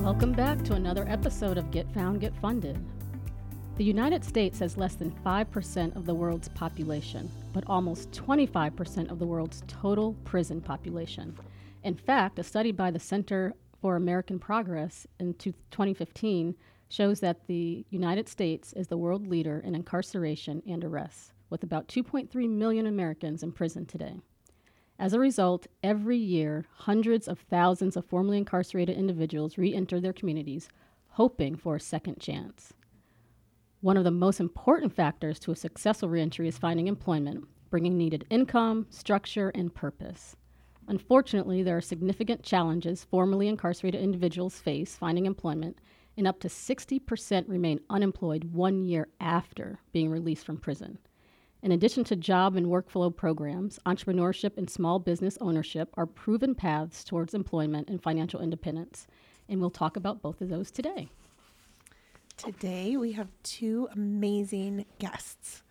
Welcome back to another episode of Get Found, Get Funded. The United States has less than 5% of the world's population, but almost 25% of the world's total prison population. In fact, a study by the Center for American Progress in 2015 shows that the United States is the world leader in incarceration and arrests, with about 2.3 million Americans in prison today. As a result, every year, hundreds of thousands of formerly incarcerated individuals re enter their communities, hoping for a second chance. One of the most important factors to a successful reentry is finding employment, bringing needed income, structure, and purpose. Unfortunately, there are significant challenges formerly incarcerated individuals face finding employment, and up to 60% remain unemployed one year after being released from prison. In addition to job and workflow programs, entrepreneurship and small business ownership are proven paths towards employment and financial independence. And we'll talk about both of those today. Today, we have two amazing guests.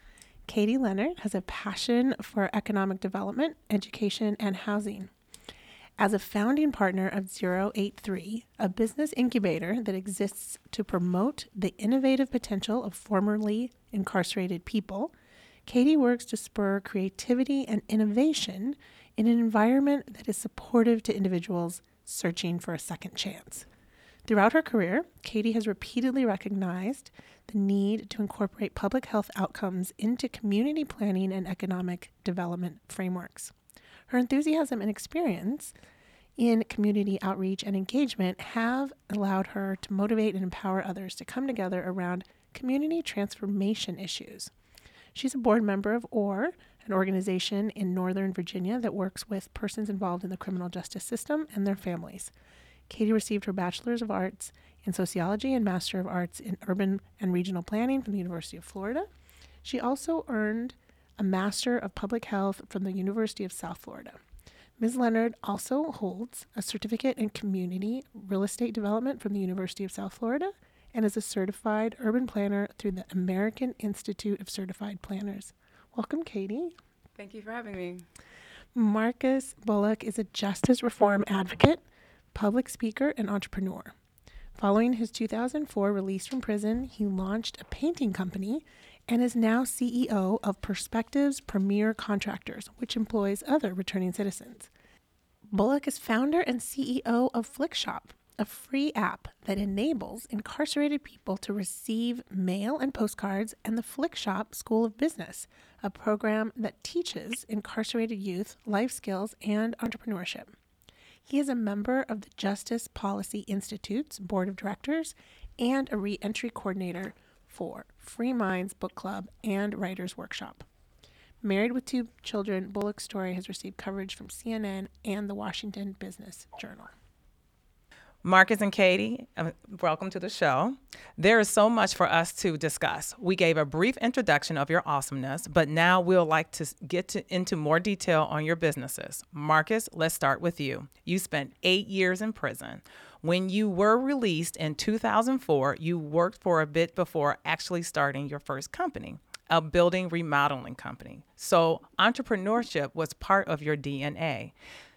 Katie Leonard has a passion for economic development, education, and housing. As a founding partner of 083, a business incubator that exists to promote the innovative potential of formerly incarcerated people, Katie works to spur creativity and innovation in an environment that is supportive to individuals searching for a second chance. Throughout her career, Katie has repeatedly recognized the need to incorporate public health outcomes into community planning and economic development frameworks. Her enthusiasm and experience in community outreach and engagement have allowed her to motivate and empower others to come together around community transformation issues. She's a board member of OAR, an organization in Northern Virginia that works with persons involved in the criminal justice system and their families. Katie received her Bachelor's of Arts in Sociology and Master of Arts in Urban and Regional Planning from the University of Florida. She also earned a Master of Public Health from the University of South Florida. Ms. Leonard also holds a certificate in community real estate development from the University of South Florida and is a certified urban planner through the American Institute of Certified Planners. Welcome, Katie. Thank you for having me. Marcus Bullock is a justice reform advocate, public speaker, and entrepreneur. Following his 2004 release from prison, he launched a painting company and is now CEO of Perspectives Premier Contractors, which employs other returning citizens. Bullock is founder and CEO of Flickshop, a free app that enables incarcerated people to receive mail and postcards, and the Flickshop School of Business, a program that teaches incarcerated youth life skills and entrepreneurship. He is a member of the Justice Policy Institute's board of directors and a reentry coordinator for Free Minds Book Club and Writers Workshop. Married with two children, Bullock's story has received coverage from CNN and the Washington Business Journal. Marcus and Katie, uh, welcome to the show. There is so much for us to discuss. We gave a brief introduction of your awesomeness, but now we'll like to get to, into more detail on your businesses. Marcus, let's start with you. You spent eight years in prison. When you were released in 2004, you worked for a bit before actually starting your first company, a building remodeling company. So, entrepreneurship was part of your DNA.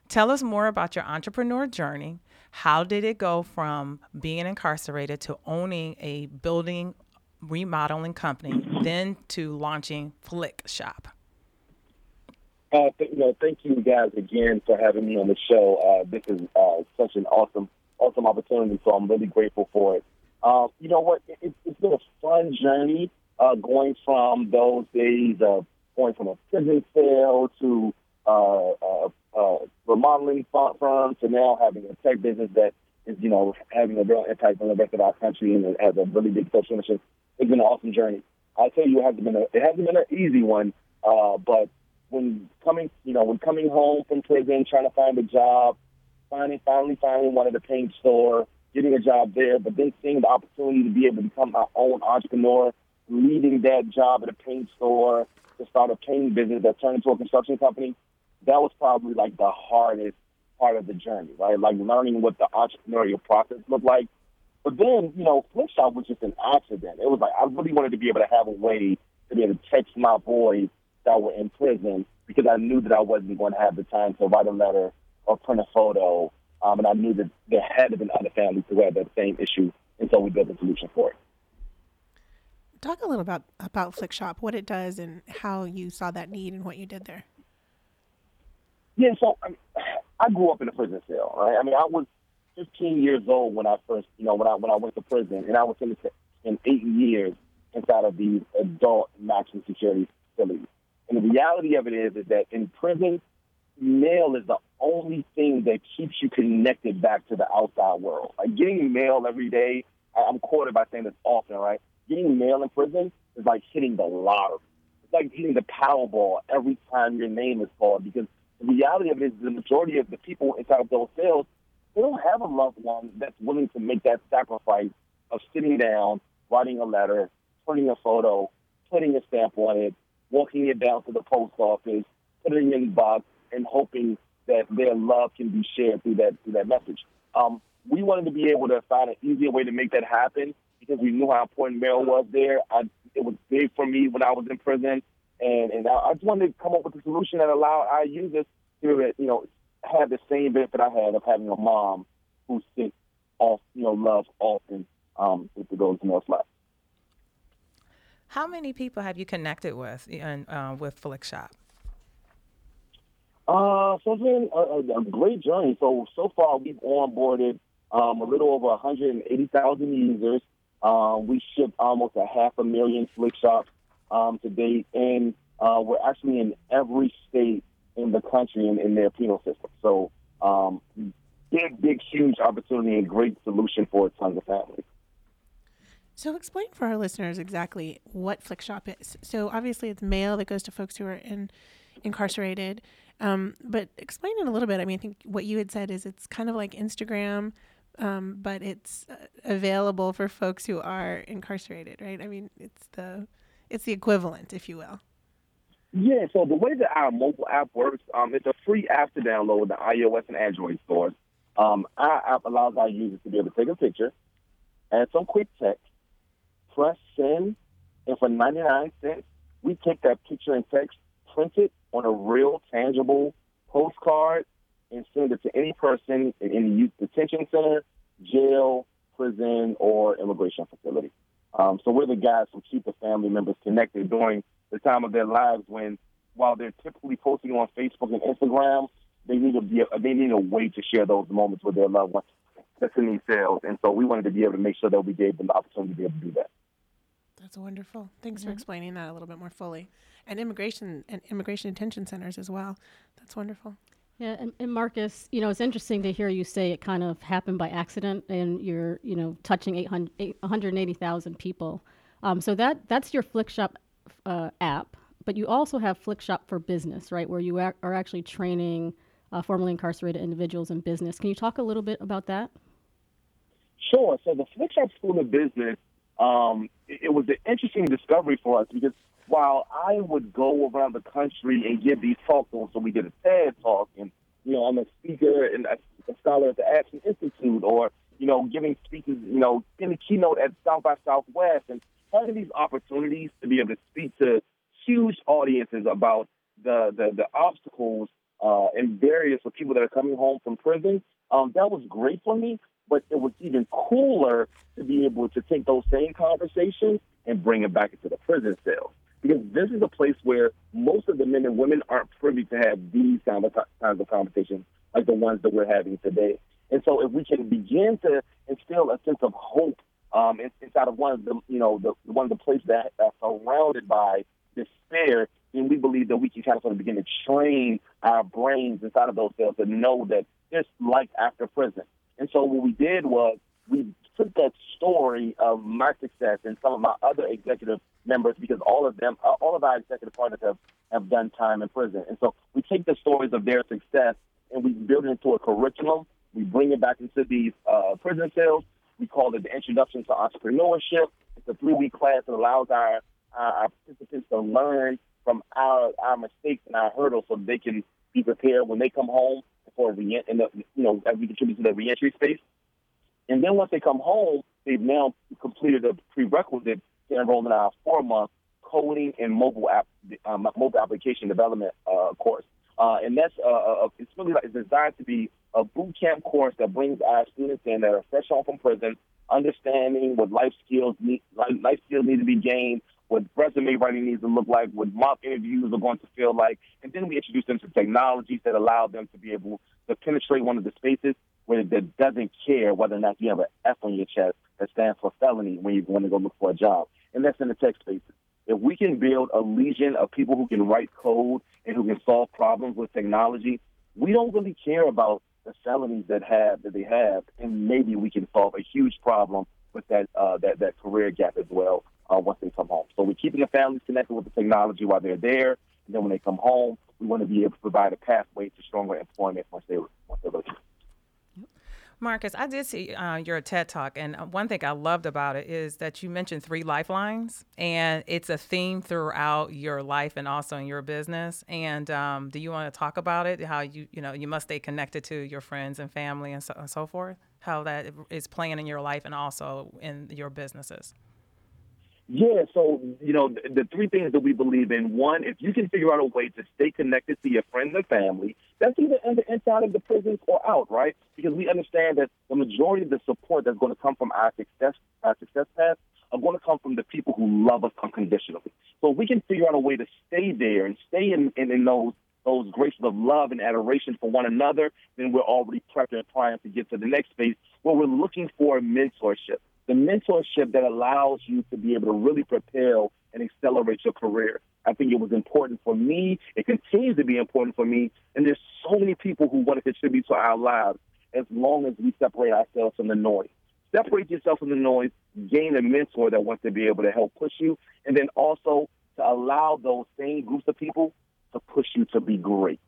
Tell us more about your entrepreneur journey how did it go from being incarcerated to owning a building remodeling company, then to launching Flickshop? Uh, th- you know, thank you guys again for having me on the show. Uh, this is uh, such an awesome, awesome opportunity, so I'm really grateful for it. Uh, you know what? It, it's been a fun journey uh, going from those days of going from a prison cell to uh, uh, remodeling firm to now having a tech business that is, you know, having a real impact on the rest of our country and has a really big social mission. It's been an awesome journey. I tell you, it hasn't been a, it hasn't been an easy one, uh, but when coming, you know, when coming home from prison, trying to find a job, finally finding one at a paint store, getting a job there, but then seeing the opportunity to be able to become my own entrepreneur, leading that job at a paint store to start a painting business that turned into a construction company, that was probably like the hardest part of the journey, right? Like learning what the entrepreneurial process looked like. But then, you know, Flickshop was just an accident. It was like I really wanted to be able to have a way to be able to text my boys that were in prison because I knew that I wasn't going to have the time to write a letter or print a photo. Um, and I knew that there had to been other families who had that same issue. And so we built a solution for it. Talk a little about about Flickshop, what it does, and how you saw that need and what you did there. Yeah, so I, mean, I grew up in a prison cell. Right? I mean, I was 15 years old when I first, you know, when I when I went to prison, and I was in, the in eight years inside of these adult maximum security facilities. And the reality of it is, is that in prison, mail is the only thing that keeps you connected back to the outside world. Like getting mail every day, I'm quoted by saying this often, right? Getting mail in prison is like hitting the lottery. It's like hitting the Powerball every time your name is called because the reality of it is the majority of the people inside of those cells, they don't have a loved one that's willing to make that sacrifice of sitting down, writing a letter, putting a photo, putting a stamp on it, walking it down to the post office, putting it in the box, and hoping that their love can be shared through that through that message. Um, we wanted to be able to find an easier way to make that happen because we knew how important mail was there. I, it was big for me when I was in prison, and and I just wanted to come up with a solution that allowed our users to you know have the same benefit I had of having a mom who sits off you know love often um, with the in their life. How many people have you connected with in, uh, with Flickshop? Uh, so it's been a, a, great journey. So so far we've onboarded um, a little over 180,000 users. Um, we shipped almost a half a million Flickshops um, to date, and uh, we're actually in every state in the country in, in their penal system. So um, big, big, huge opportunity and great solution for tons of families. So, explain for our listeners exactly what Flickshop is. So, obviously, it's mail that goes to folks who are in, incarcerated. Um, but explain it a little bit. I mean, I think what you had said is it's kind of like Instagram, um, but it's uh, available for folks who are incarcerated, right? I mean, it's the it's the equivalent, if you will. Yeah. So the way that our mobile app works, um, it's a free app to download in the iOS and Android stores. Um, our app allows our users to be able to take a picture, add some quick text, press send, and for 99 cents, we take that picture and text, print it on a real, tangible postcard, and send it to any person in any youth detention center, jail, prison, or immigration facility. Um, so we're the guys who keep the family members connected during the time of their lives when, while they're typically posting on Facebook and Instagram, they need to be they need a way to share those moments with their loved ones that's in these cells. And so we wanted to be able to make sure that we gave them the opportunity to be able to do that. That's wonderful. Thanks mm-hmm. for explaining that a little bit more fully. And immigration and immigration detention centers as well. That's wonderful. Yeah, and, and, Marcus, you know, it's interesting to hear you say it kind of happened by accident, and you're, you know, touching 800, 180,000 people. Um, so that that's your Flickshop uh, app, but you also have Flickshop for Business, right, where you are actually training uh, formerly incarcerated individuals in business. Can you talk a little bit about that? Sure. So the Flickshop School of Business um, it, was an interesting discovery for us because while I would go around the country and give these talks, so we did a TED talk, and you know I'm a speaker and a, scholar at the Action Institute, or you know giving speeches, you know giving a keynote at South by Southwest, and having these opportunities to be able to speak to huge audiences about the the, the obstacles uh, and barriers for people that are coming home from prison. Um, that was great for me but it was even cooler to be able to take those same conversations and bring it back into the prison cells. Because this is a place where most of the men and women aren't privy to have these kinds of, conversations like the ones that we're having today. And so if we can begin to instill a sense of hope um, inside of one of the, you know, the one of the places that are surrounded by despair, then we believe that we can kind of sort of begin to train our brains inside of those cells to know that there's life after prison. And so what we did was we took that story of my success and some of my other executive members because all of them, uh, all of our executive partners have, have done time in prison. And so we take the stories of their success and we build it into a curriculum. We bring it back into these uh, prison cells. We call it the Introduction to Entrepreneurship. It's a three-week class that allows our, our participants to learn from our our mistakes and our hurdles so they can be prepared when they come home for re- in the, you know as we contribute to the reentry space. And then once they come home, they've now completed a prerequisite to enroll in our four-month coding and mobile app um, mobile application development uh, course. Uh, and that's uh, uh, it's really like, it's designed to be a boot camp course that brings our students in that are fresh home from prison, understanding what life skills need, life skills need to be gained, what resume writing needs to look like, what mock interviews are going to feel like, and then we introduce them to technologies that allow them to be able to penetrate one of the spaces where that doesn't care whether or not you have an F on your chest that stands for felony when you want to go look for a job, and that's in the tech spaces. If we can build a legion of people who can write code and who can solve problems with technology, we don't really care about the felonies that have that they have, and maybe we can solve a huge problem with that uh, that that career gap as well uh, once they come home. So we're keeping the families connected with the technology while they're there, and then when they come home, we want to be able to provide a pathway to stronger employment once they once they're looking. Marcus, I did see uh, your TED talk, and uh, one thing I loved about it is that you mentioned three lifelines, and it's a theme throughout your life and also in your business. And um, do you want to talk about it? How you you know you must stay connected to your friends and family and so, and so forth. How that is playing in your life and also in your businesses. Yeah, so you know the, the, three things that we believe in. One, if you can figure out a way to stay connected to your friends and family, that's either in the inside of the prisons or out, right? Because we understand that the majority of the support that's going to come from our success, our success path, are going to come from the people who love us unconditionally. So if we can figure out a way to stay there and stay in, in, in those those graces of love and adoration for one another, then we're already prepped and primed to get to the next phase where we're looking for mentorship the mentorship that allows you to be able to really propel and accelerate your career. I think it was important for me. It continues to be important for me. And there's so many people who want to contribute to our lives as long as we separate ourselves from the noise. Separate yourself from the noise, gain a mentor that wants to be able to help push you, and then also to allow those same groups of people to push you to be great.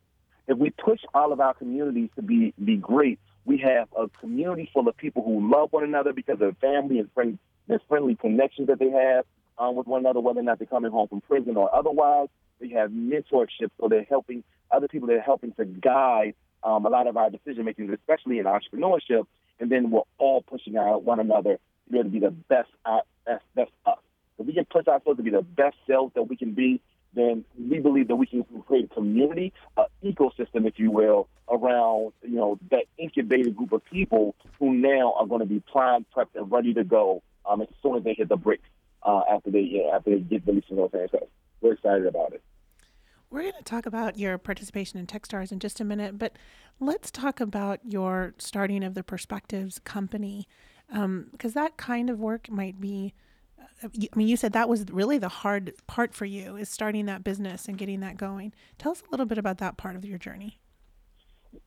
If we push all of our communities to be, be great, we have a community full of people who love one another because of family and friend, and friendly connections that they have um, with one another, whether or not they're coming home from prison or otherwise. They have mentorship, so they're helping other people. They're helping to guide um, a lot of our decision making, especially in entrepreneurship. And then we're all pushing out one another to be able to be the best, uh, best, best us. If we can push ourselves to be the best selves that we can be, then we believe that we can create a community, ecosystem, if you will, around you know that incubated group of people who now are going to be primed, prepped, and ready to go um, as soon as they hit the bricks uh, after they yeah, after they get released from those handcuffs. We're excited about it. We're going to talk about your participation in Techstars in just a minute, but let's talk about your starting of the Perspectives company because um, that kind of work might be I mean, you said that was really the hard part for you is starting that business and getting that going. Tell us a little bit about that part of your journey.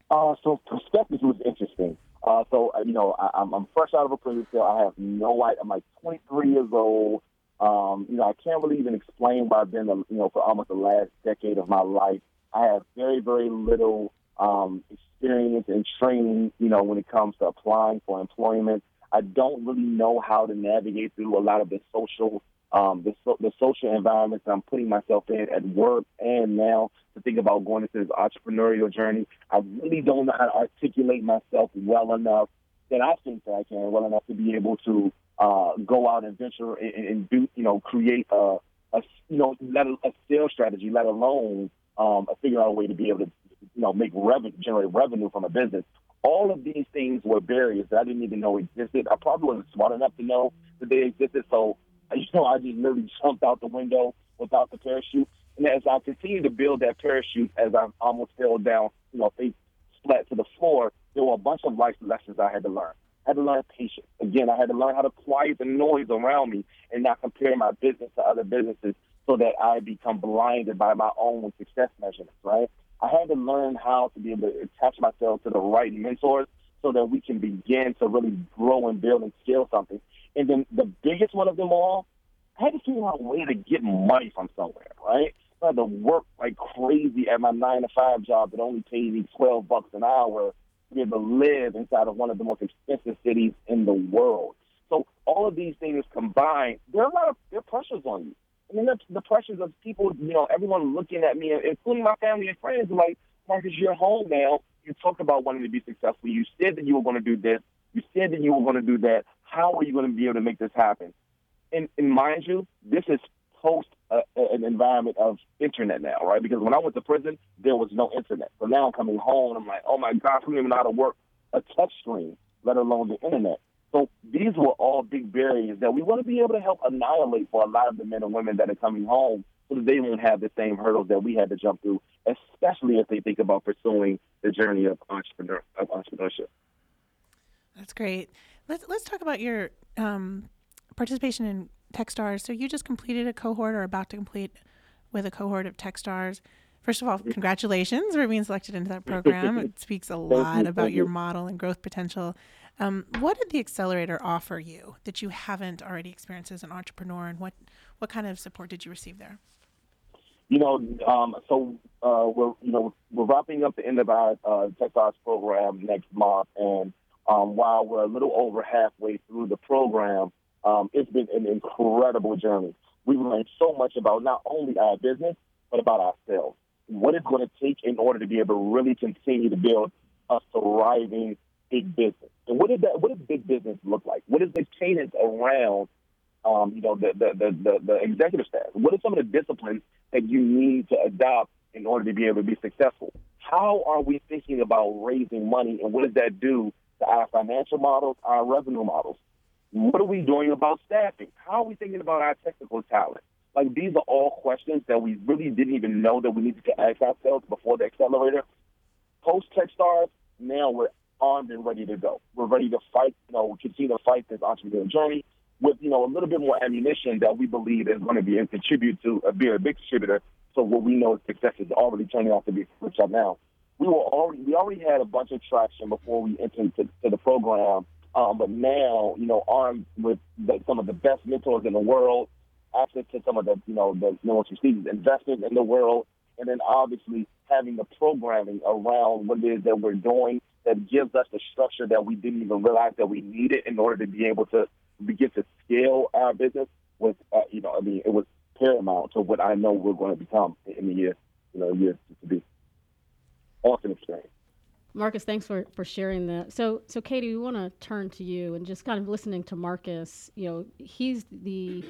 Uh, so perspectives was interesting. Uh, so uh, you know, I, am I'm fresh out of a prison cell. I have no idea. I'm like 23 years old. Um, you know, I can't really even explain where I've been. You know, for almost the last decade of my life, I have very, very little um, experience and training. You know, when it comes to applying for employment. I don't really know how to navigate through a lot of the social um, the, so, the social environments I'm putting myself in at work and now to think about going into this entrepreneurial journey. I really don't know how to articulate myself well enough that I think that I can well enough to be able to uh, go out and venture and, and do, you know, create a, a you know, let a, a sales strategy, let alone um, figure out a way to be able to, you know, make revenue, generate revenue from a business all of these things were barriers that I didn't even know existed. I probably wasn't smart enough to know that they existed. So, you know, I just literally jumped out the window without the parachute. And as I continued to build that parachute, as I almost fell down, you know, face flat to the floor, there were a bunch of life lessons I had to learn. I had to learn patience. Again, I had to learn how to quiet the noise around me and not compare my business to other businesses so that I become blinded by my own success measurements, right? I had to learn how to be able to attach myself to the right mentors so that we can begin to really grow and build and scale something. And then the biggest one of them all, I had to figure out a way to get money from somewhere, right? I had to work like crazy at my nine to five job that only paid me twelve bucks an hour to be able to live inside of one of the most expensive cities in the world. So all of these things combined, there are a lot of there are pressures on you. I mean, the, the pressures of people, you know, everyone looking at me, including my family and friends, like, Marcus, you're home now. You talked about wanting to be successful. You said that you were going to do this. You said that you were going to do that. How are you going to be able to make this happen? And, and mind you, this is post uh, an environment of internet now, right? Because when I went to prison, there was no internet. So now I'm coming home and I'm like, oh my gosh, I don't even know how to work a touch screen, let alone the internet. So these were all big barriers that we want to be able to help annihilate for a lot of the men and women that are coming home so that they won't have the same hurdles that we had to jump through, especially if they think about pursuing the journey of entrepreneur of entrepreneurship. That's great. Let's let's talk about your um, participation in TechStars. So you just completed a cohort or about to complete with a cohort of TechStars. First of all, congratulations for being selected into that program. It speaks a lot about your model and growth potential. Um, what did the accelerator offer you that you haven't already experienced as an entrepreneur, and what what kind of support did you receive there? You know, um, so uh, we're you know we're wrapping up the end of our uh, TechStars program next month, and um, while we're a little over halfway through the program, um, it's been an incredible journey. We've learned so much about not only our business but about ourselves. What it's going to take in order to be able to really continue to build a thriving big business. And what does that? What does big business look like? What is the cadence around, um, you know, the, the the, the the executive staff? What are some of the disciplines that you need to adopt in order to be able to be successful? How are we thinking about raising money, and what does that do to our financial models, our revenue models? What are we doing about staffing? How are we thinking about our technical talent? Like these are all questions that we really didn't even know that we needed to ask ourselves before the accelerator. Post TechStars, now we're armed and ready to go. We're ready to fight, you know, continue to fight this entrepreneurial journey with, you know, a little bit more ammunition that we believe is going to be and contribute to a, be a big contributor to what we know success is already turning out to be up now. We were already we already had a bunch of traction before we entered to, to the program, um, but now you know armed with the, some of the best mentors in the world, access to some of the you know the most prestigious investors in the world, and then obviously having the programming around what it is that we're doing that gives us the structure that we didn't even realize that we needed in order to be able to begin to scale our business was, uh, you know, I mean, it was paramount to what I know we're going to become in the year, you know, years to be. Awesome experience. Marcus, thanks for, for sharing that. So, so Katie, we want to turn to you and just kind of listening to Marcus. You know, he's the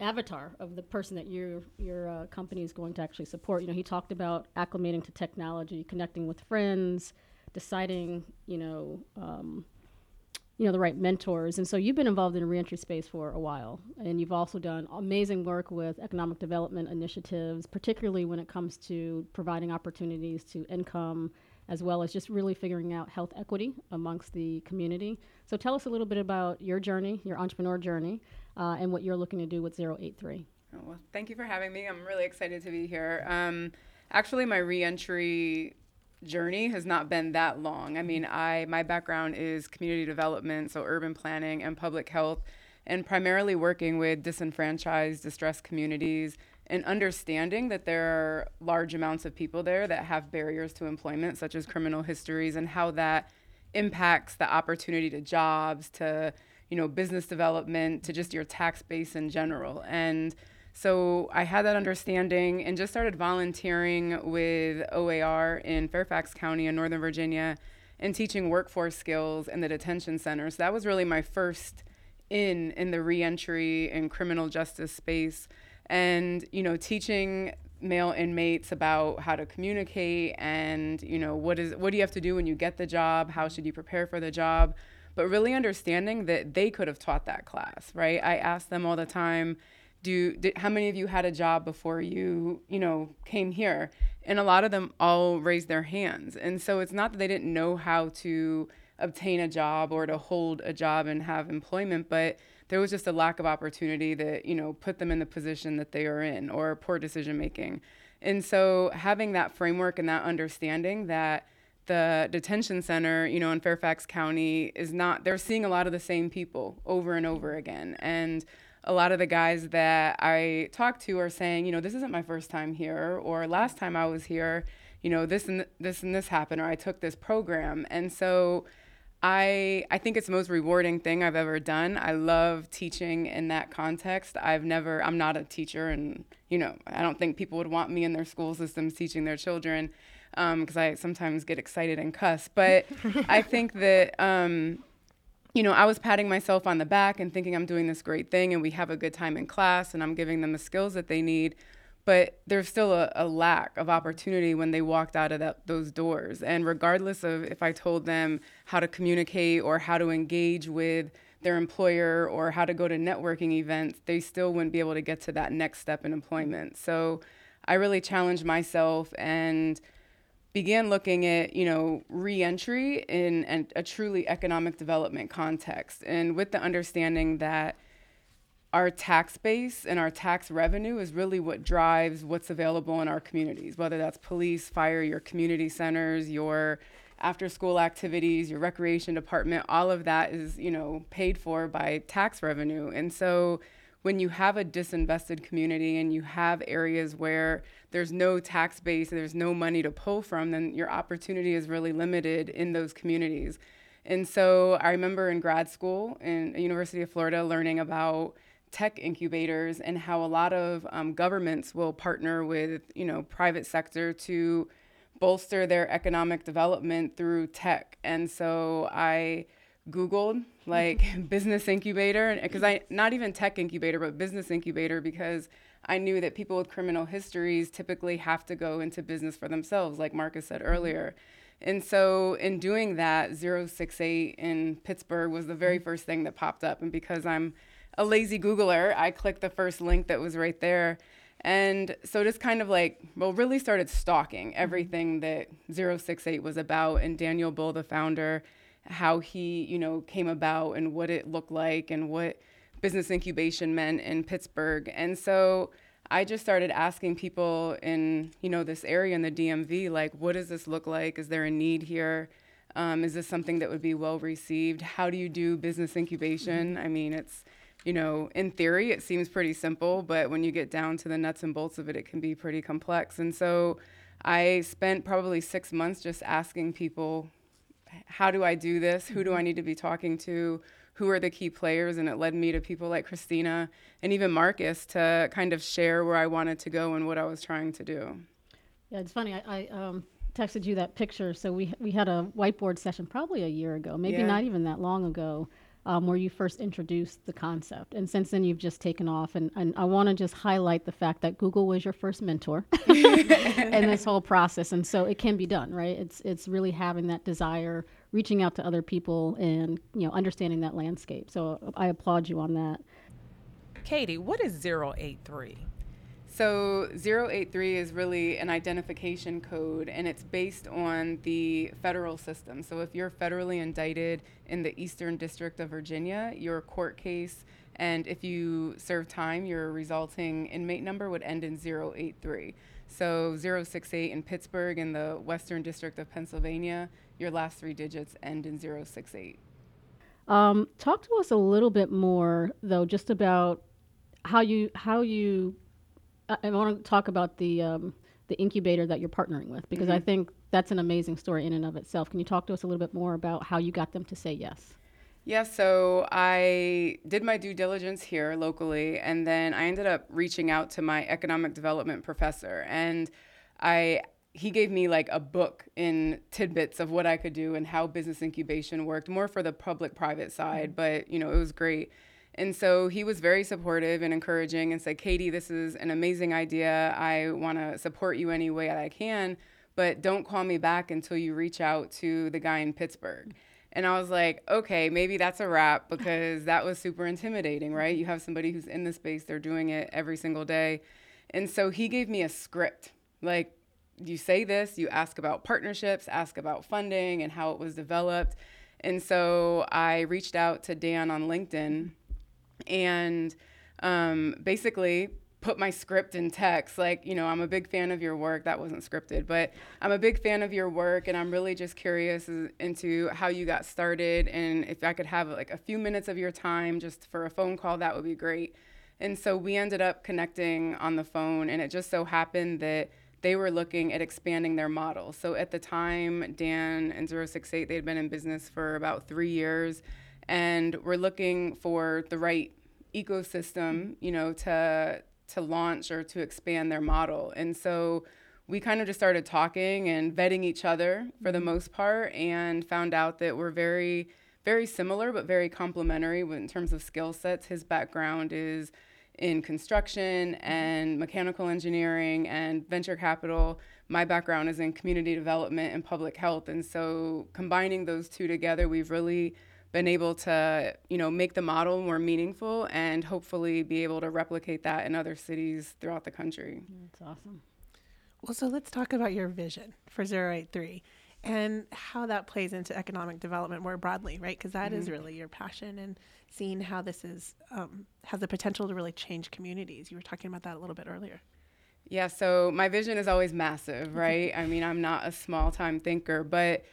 avatar of the person that your your uh, company is going to actually support. You know, he talked about acclimating to technology, connecting with friends, deciding, you know, um, you know, the right mentors. And so you've been involved in the reentry space for a while, and you've also done amazing work with economic development initiatives, particularly when it comes to providing opportunities to income, as well as just really figuring out health equity amongst the community. So tell us a little bit about your journey, your entrepreneur journey, uh, and what you're looking to do with 083. Oh, well, thank you for having me. I'm really excited to be here. Um, actually, my reentry journey has not been that long. I mean, I my background is community development, so urban planning and public health, and primarily working with disenfranchised, distressed communities and understanding that there are large amounts of people there that have barriers to employment such as criminal histories and how that impacts the opportunity to jobs, to, you know, business development, to just your tax base in general. And so I had that understanding and just started volunteering with OAR in Fairfax County in Northern Virginia and teaching workforce skills in the detention center. So that was really my first in in the reentry and criminal justice space and you know teaching male inmates about how to communicate and you know what is what do you have to do when you get the job how should you prepare for the job but really understanding that they could have taught that class right? I ask them all the time do did, how many of you had a job before you you know came here? And a lot of them all raised their hands. And so it's not that they didn't know how to obtain a job or to hold a job and have employment, but there was just a lack of opportunity that, you know, put them in the position that they are in or poor decision making. And so having that framework and that understanding that the detention center, you know, in Fairfax County is not, they're seeing a lot of the same people over and over again. And a lot of the guys that I talk to are saying, you know, this isn't my first time here, or last time I was here, you know, this and this and this happened, or I took this program. And so I I think it's the most rewarding thing I've ever done. I love teaching in that context. I've never I'm not a teacher and you know, I don't think people would want me in their school systems teaching their children because um, I sometimes get excited and cuss. But I think that um, you know, I was patting myself on the back and thinking I'm doing this great thing and we have a good time in class and I'm giving them the skills that they need. But there's still a, a lack of opportunity when they walked out of that, those doors. And regardless of if I told them how to communicate or how to engage with their employer or how to go to networking events, they still wouldn't be able to get to that next step in employment. So I really challenged myself and began looking at you know reentry in an, a truly economic development context and with the understanding that our tax base and our tax revenue is really what drives what's available in our communities whether that's police fire your community centers your after school activities your recreation department all of that is you know paid for by tax revenue. And so when you have a disinvested community and you have areas where there's no tax base, there's no money to pull from, then your opportunity is really limited in those communities. And so I remember in grad school in University of Florida learning about tech incubators and how a lot of um, governments will partner with you know private sector to bolster their economic development through tech. And so I Googled like business incubator because I not even tech incubator but business incubator because I knew that people with criminal histories typically have to go into business for themselves, like Marcus said mm-hmm. earlier. And so, in doing that, 068 in Pittsburgh was the very mm-hmm. first thing that popped up. And because I'm a lazy Googler, I clicked the first link that was right there. And so, just kind of like, well, really started stalking mm-hmm. everything that 068 was about. And Daniel Bull, the founder, how he, you know, came about and what it looked like and what business incubation meant in Pittsburgh. And so I just started asking people in, you know, this area in the DMV, like, what does this look like? Is there a need here? Um, is this something that would be well received? How do you do business incubation? Mm-hmm. I mean, it's, you know, in theory, it seems pretty simple, but when you get down to the nuts and bolts of it, it can be pretty complex. And so I spent probably six months just asking people, how do I do this? Who do I mm-hmm. need to be talking to? Who are the key players? And it led me to people like Christina and even Marcus to kind of share where I wanted to go and what I was trying to do. Yeah, it's funny. I, I um, texted you that picture. So we we had a whiteboard session probably a year ago, maybe yeah. not even that long ago, um, where you first introduced the concept. And since then, you've just taken off. And, and I want to just highlight the fact that Google was your first mentor in this whole process. And so it can be done, right? It's, it's really having that desire, reaching out to other people, and you know, understanding that landscape. So I applaud you on that. Katie, what is 083? So 083 is really an identification code and it's based on the federal system. So if you're federally indicted in the Eastern District of Virginia, your court case and if you serve time, your resulting inmate number would end in 083. So 068 in Pittsburgh in the Western District of Pennsylvania, your last three digits end in 068. Um, talk to us a little bit more, though, just about how you how you I, want to talk about the um, the incubator that you're partnering with because mm-hmm. I think that's an amazing story in and of itself. Can you talk to us a little bit more about how you got them to say yes? Yeah, so I did my due diligence here locally, and then I ended up reaching out to my economic development professor, and I he gave me like a book in tidbits of what I could do and how business incubation worked, more for the public-private side, mm-hmm. but you know it was great. And so he was very supportive and encouraging and said, Katie, this is an amazing idea. I want to support you any way that I can, but don't call me back until you reach out to the guy in Pittsburgh. And I was like, okay, maybe that's a wrap because that was super intimidating, right? You have somebody who's in the space, they're doing it every single day. And so he gave me a script like, you say this, you ask about partnerships, ask about funding and how it was developed. And so I reached out to Dan on LinkedIn and um, basically put my script in text. Like, you know, I'm a big fan of your work. That wasn't scripted, but I'm a big fan of your work, and I'm really just curious into how you got started. And if I could have like a few minutes of your time just for a phone call, that would be great. And so we ended up connecting on the phone, and it just so happened that they were looking at expanding their model. So at the time, Dan and 068, they had been in business for about three years, and we're looking for the right ecosystem, you know, to to launch or to expand their model. And so we kind of just started talking and vetting each other for the mm-hmm. most part and found out that we're very very similar but very complementary in terms of skill sets. His background is in construction mm-hmm. and mechanical engineering and venture capital. My background is in community development and public health. And so combining those two together, we've really been able to, you know, make the model more meaningful and hopefully be able to replicate that in other cities throughout the country. That's awesome. Well, so let's talk about your vision for 083 and how that plays into economic development more broadly, right? Because that mm-hmm. is really your passion and seeing how this is um, has the potential to really change communities. You were talking about that a little bit earlier. Yeah, so my vision is always massive, right? I mean, I'm not a small time thinker, but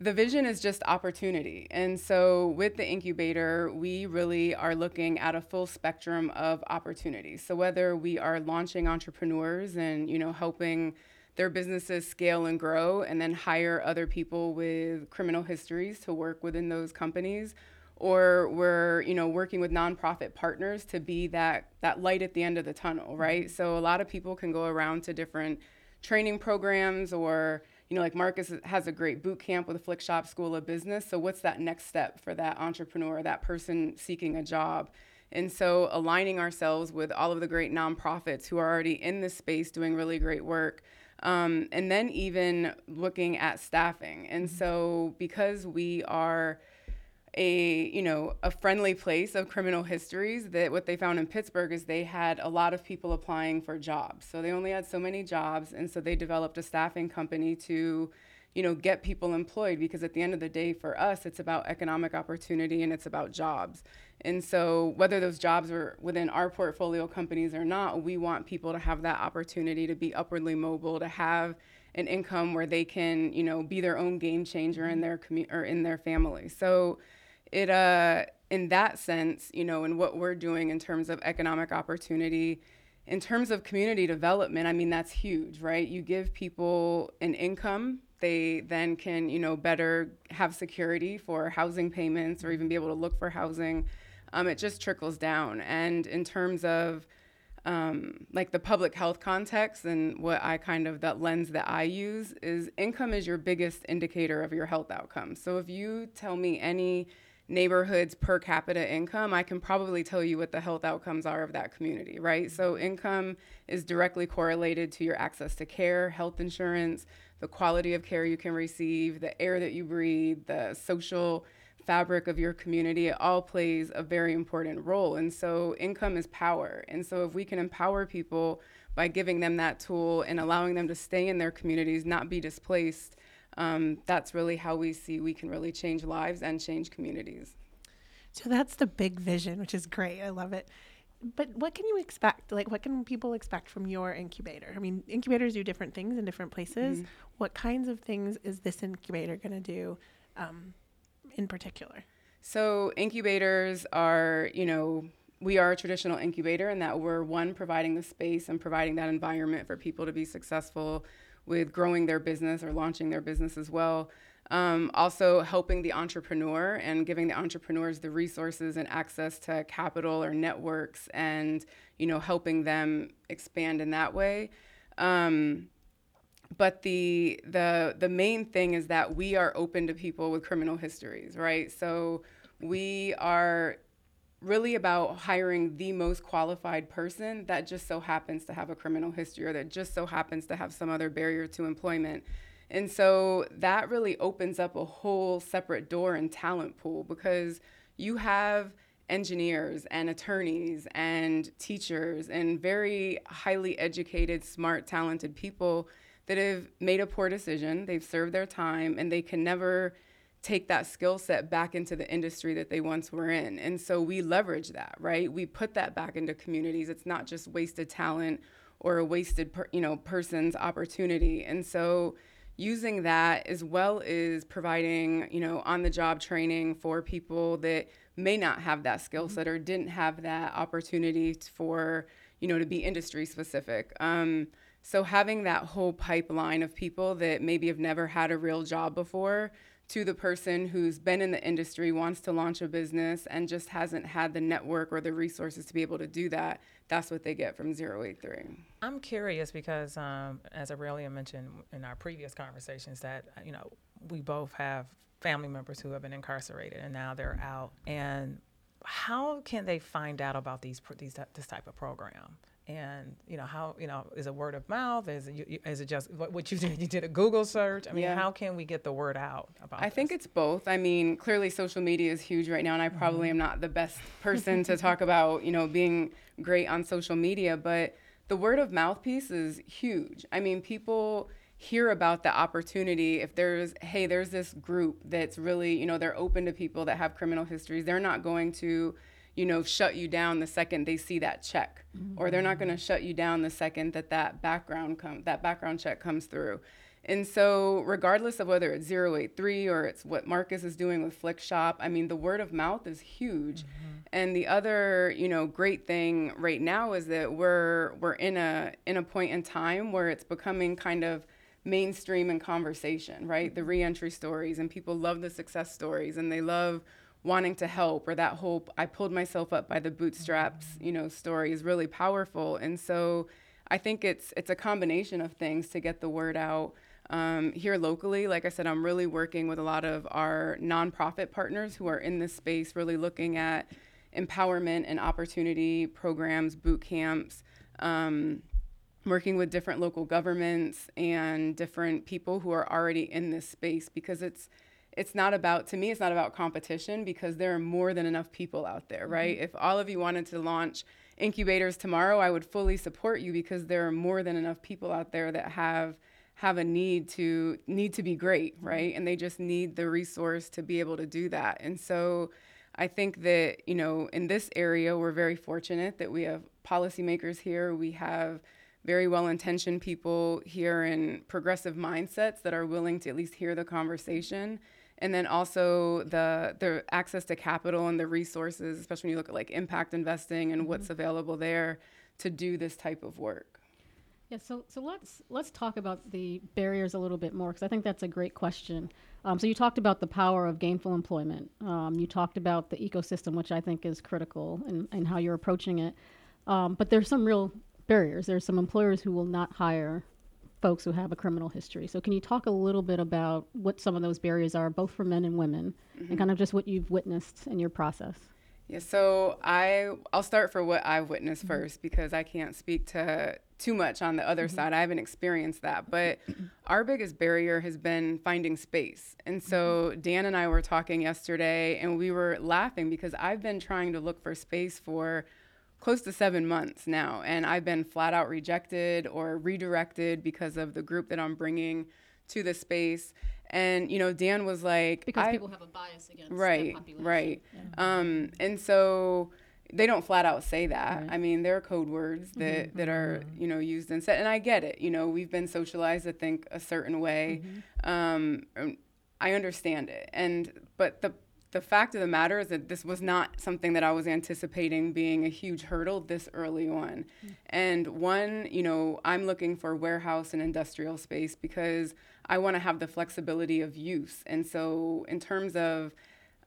the vision is just opportunity. And so with the incubator, we really are looking at a full spectrum of opportunities. So whether we are launching entrepreneurs and, you know, helping their businesses scale and grow and then hire other people with criminal histories to work within those companies or we're you know working with nonprofit partners to be that that light at the end of the tunnel right mm-hmm. so a lot of people can go around to different training programs or you know like marcus has a great boot camp with the flick shop school of business. So what's that next step for that entrepreneur that person seeking a job? And so aligning ourselves with all of the great nonprofits who are already in this space doing really great work um, and then even looking at staffing. And so because we are a you know a friendly place of criminal histories that what they found in Pittsburgh is they had a lot of people applying for jobs. So they only had so many jobs and so they developed a staffing company to you know get people employed because at the end of the day for us it's about economic opportunity and it's about jobs. And so whether those jobs are within our portfolio companies or not we want people to have that opportunity to be upwardly mobile to have an income where they can you know be their own game changer in their commu- or in their family. So it uh in that sense, you know, in what we're doing in terms of economic opportunity, in terms of community development, I mean that's huge, right? You give people an income, they then can, you know, better have security for housing payments or even be able to look for housing. Um, it just trickles down. And in terms of um, like the public health context and what I kind of that lens that I use is income is your biggest indicator of your health outcomes. So if you tell me any neighborhood's per capita income, I can probably tell you what the health outcomes are of that community, right? So, mm-hmm. income is directly correlated to your access to care, health insurance, the quality of care you can receive, the air that you breathe, the social fabric of your community. It all plays a very important role. And so, income is power. And so, if we can empower people by giving them that tool and allowing them to stay in their communities, not be displaced um, that's really how we see we can really change lives and change communities. So that's the big vision, which is great. I love it. But what can you expect? Like, what can people expect from your incubator? I mean, incubators do different things in different places. Mm-hmm. What kinds of things is this incubator going to do um, in particular? So, incubators are, you know, we are a traditional incubator in that we're one providing the space and providing that environment for people to be successful with growing their business or launching their business as well. Um, also helping the entrepreneur and giving the entrepreneurs the resources and access to capital or networks and you know helping them expand in that way um, but the the the main thing is that we are open to people with criminal histories right so we are really about hiring the most qualified person that just so happens to have a criminal history or that just so happens to have some other barrier to employment. And so that really opens up a whole separate door and talent pool because you have engineers and attorneys and teachers and very highly educated, smart, talented people that have made a poor decision. They've served their time and they can never take that skill set back into the industry that they once were in. And so we leverage that, right? We put that back into communities. It's not just wasted talent or a wasted, per, you know, person's opportunity. And so using that as well as providing, you know, on the job training for people that may not have that skill mm-hmm. set or didn't have that opportunity for, you know, to be industry specific. Um, so having that whole pipeline of people that maybe have never had a real job before to the person who's been in the industry, wants to launch a business, and just hasn't had the network or the resources to be able to do that, that's what they get from 083. I'm curious because, um, as Aurelia mentioned in our previous conversations, that, you know, we both have family members who have been incarcerated and now they're out. And how can they find out about these, these this type of program? And you know how you know is it word of mouth is it, is it just what, what you did you did a google search i mean yeah. how can we get the word out about i this? think it's both i mean clearly social media is huge right now and i probably mm-hmm. am not the best person to talk about you know being great on social media but the word of mouth piece is huge i mean people hear about the opportunity if there's hey there's this group that's really you know they're open to people that have criminal histories they're not going to you know, shut you down the second they see that check, mm-hmm. or they're not going to shut you down the second that that background come that background check comes through. And so, regardless of whether it's 083 or it's what Marcus is doing with Flick Shop, I mean, the word of mouth is huge. Mm-hmm. And the other, you know, great thing right now is that we're we're in a in a point in time where it's becoming kind of mainstream in conversation, right? The reentry stories and people love the success stories and they love wanting to help or that whole I pulled myself up by the bootstraps, you know, story is really powerful. And so I think it's it's a combination of things to get the word out. Um, here locally, like I said, I'm really working with a lot of our nonprofit partners who are in this space, really looking at empowerment and opportunity programs, boot camps, um, working with different local governments and different people who are already in this space because it's it's not about to me it's not about competition because there are more than enough people out there right? Mm-hmm. if all of you wanted to launch incubators tomorrow i would fully support you because there are more than enough people out there that have have a need to need to be great mm-hmm. right? And they just need the resource to be able to do that. And so i think that you know in this area we're very fortunate that we have policymakers here. We have very well intentioned people here in progressive mindsets that are willing to at least hear the conversation and then also the the access to capital and the resources, especially when you look at like impact investing and mm-hmm. what's available there to do this type of work. Yeah, so so let's let's talk about the barriers a little bit more because I think that's a great question. Um, so you talked about the power of gainful employment. Um, you talked about the ecosystem, which I think is critical, and and how you're approaching it. Um, but there's some real barriers. There's some employers who will not hire folks who have a criminal history. So, can you talk a little bit about what some of those barriers are, both for men and women, mm-hmm. and kind of just what you've witnessed in your process? Yeah, so I I'll start for what I've witnessed mm-hmm. first because I can't speak to too much on the other mm-hmm. side. I haven't experienced that, but our biggest barrier has been finding space. And so mm-hmm. Dan and I were talking yesterday and we were laughing because I've been trying to look for space for close to seven months now, and I've been flat out rejected or redirected because of the group that I'm bringing to the space. And you know, Dan was like, because people have a bias against the population. right, right. Yeah. Um, and so they don't flat out say that. Right. I mean, there are code words that, mm-hmm. that are mm-hmm. you know used and said, and I get it. You know, we've been socialized to think a certain way. Mm-hmm. Um, I understand it, and but the the fact of the matter is that this was not something that I was anticipating being a huge hurdle this early on. Mm. And one, you know, I'm looking for warehouse and industrial space because I want to have the flexibility of use. And so, in terms of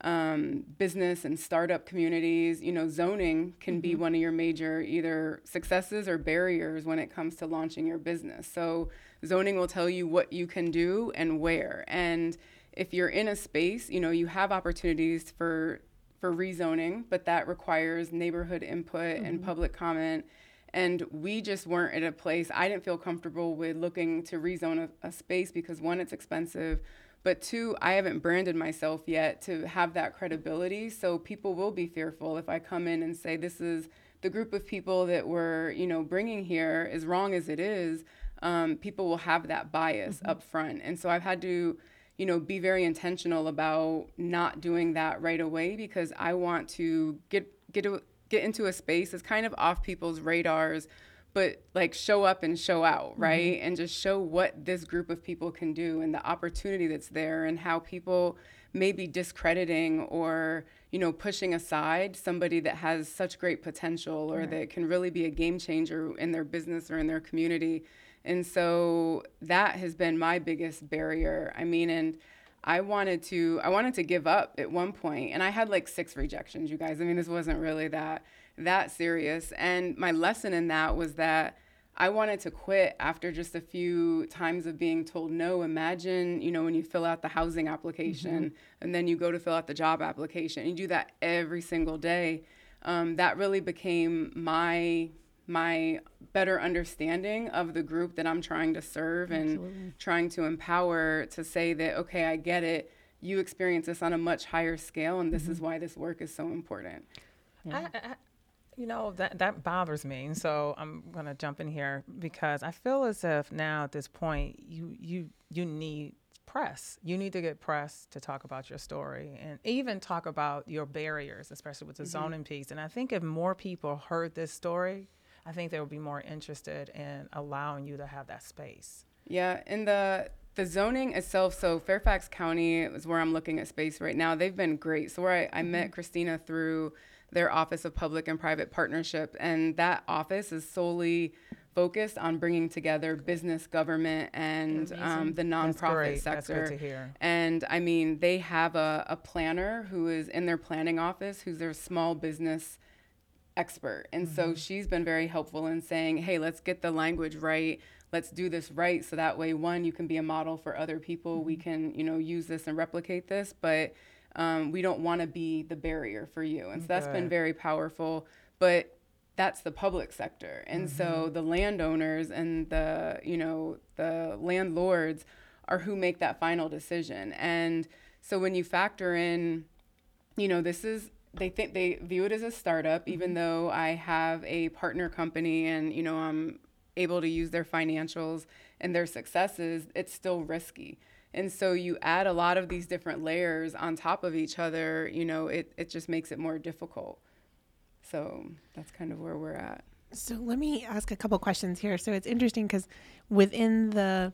um, business and startup communities, you know, zoning can mm-hmm. be one of your major either successes or barriers when it comes to launching your business. So, zoning will tell you what you can do and where. And if you're in a space, you know, you have opportunities for for rezoning, but that requires neighborhood input mm-hmm. and public comment. And we just weren't at a place. I didn't feel comfortable with looking to rezone a, a space because one, it's expensive, but two, I haven't branded myself yet to have that credibility. So people will be fearful if I come in and say this is the group of people that we're, you know, bringing here. As wrong as it is, um, people will have that bias mm-hmm. up front. And so I've had to you know, be very intentional about not doing that right away because I want to get get get into a space that's kind of off people's radars but like show up and show out, mm-hmm. right? Mm-hmm. And just show what this group of people can do and the opportunity that's there and how people may be discrediting or, you know, pushing aside somebody that has such great potential or right. that can really be a game changer in their business or in their community. And so that has been my biggest barrier. I mean, and I wanted to I wanted to give up at one point and I had like six rejections, you guys. I mean, this wasn't really that that serious. And my lesson in that was that I wanted to quit after just a few times of being told no. Imagine, you know, when you fill out the housing application mm-hmm. and then you go to fill out the job application, you do that every single day. Um, that really became my my better understanding of the group that I'm trying to serve Absolutely. and trying to empower to say that, okay, I get it. You experience this on a much higher scale, and this mm-hmm. is why this work is so important. Yeah. I, I, you know that that bothers me, and so I'm gonna jump in here because I feel as if now at this point you you you need press. You need to get press to talk about your story and even talk about your barriers, especially with the mm-hmm. zoning piece. And I think if more people heard this story, I think they would be more interested in allowing you to have that space. Yeah, and the the zoning itself, so Fairfax County is where I'm looking at space right now. They've been great. So where I, I met mm-hmm. Christina through their Office of Public and Private Partnership, and that office is solely focused on bringing together business, government, and um, the nonprofit sector. And I mean, they have a, a planner who is in their planning office, who's their small business expert. And mm-hmm. so she's been very helpful in saying, hey, let's get the language right. Let's do this right. So that way, one, you can be a model for other people. Mm-hmm. We can, you know, use this and replicate this, but um, we don't want to be the barrier for you. And so that's been very powerful. But that's the public sector. And mm-hmm. so the landowners and the, you know, the landlords are who make that final decision. And so when you factor in, you know, this is they think they view it as a startup, even mm-hmm. though I have a partner company and you know I'm able to use their financials and their successes. It's still risky, and so you add a lot of these different layers on top of each other. You know, it it just makes it more difficult. So that's kind of where we're at. So let me ask a couple questions here. So it's interesting because within the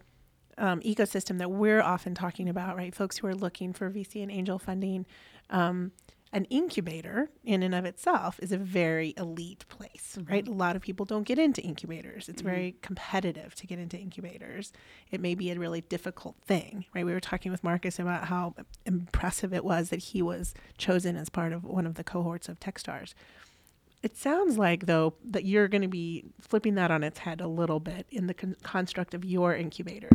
um, ecosystem that we're often talking about, right? Folks who are looking for VC and angel funding. Um, an incubator in and of itself is a very elite place, mm-hmm. right? A lot of people don't get into incubators. It's mm-hmm. very competitive to get into incubators. It may be a really difficult thing, right? We were talking with Marcus about how impressive it was that he was chosen as part of one of the cohorts of Techstars. It sounds like, though, that you're going to be flipping that on its head a little bit in the con- construct of your incubator,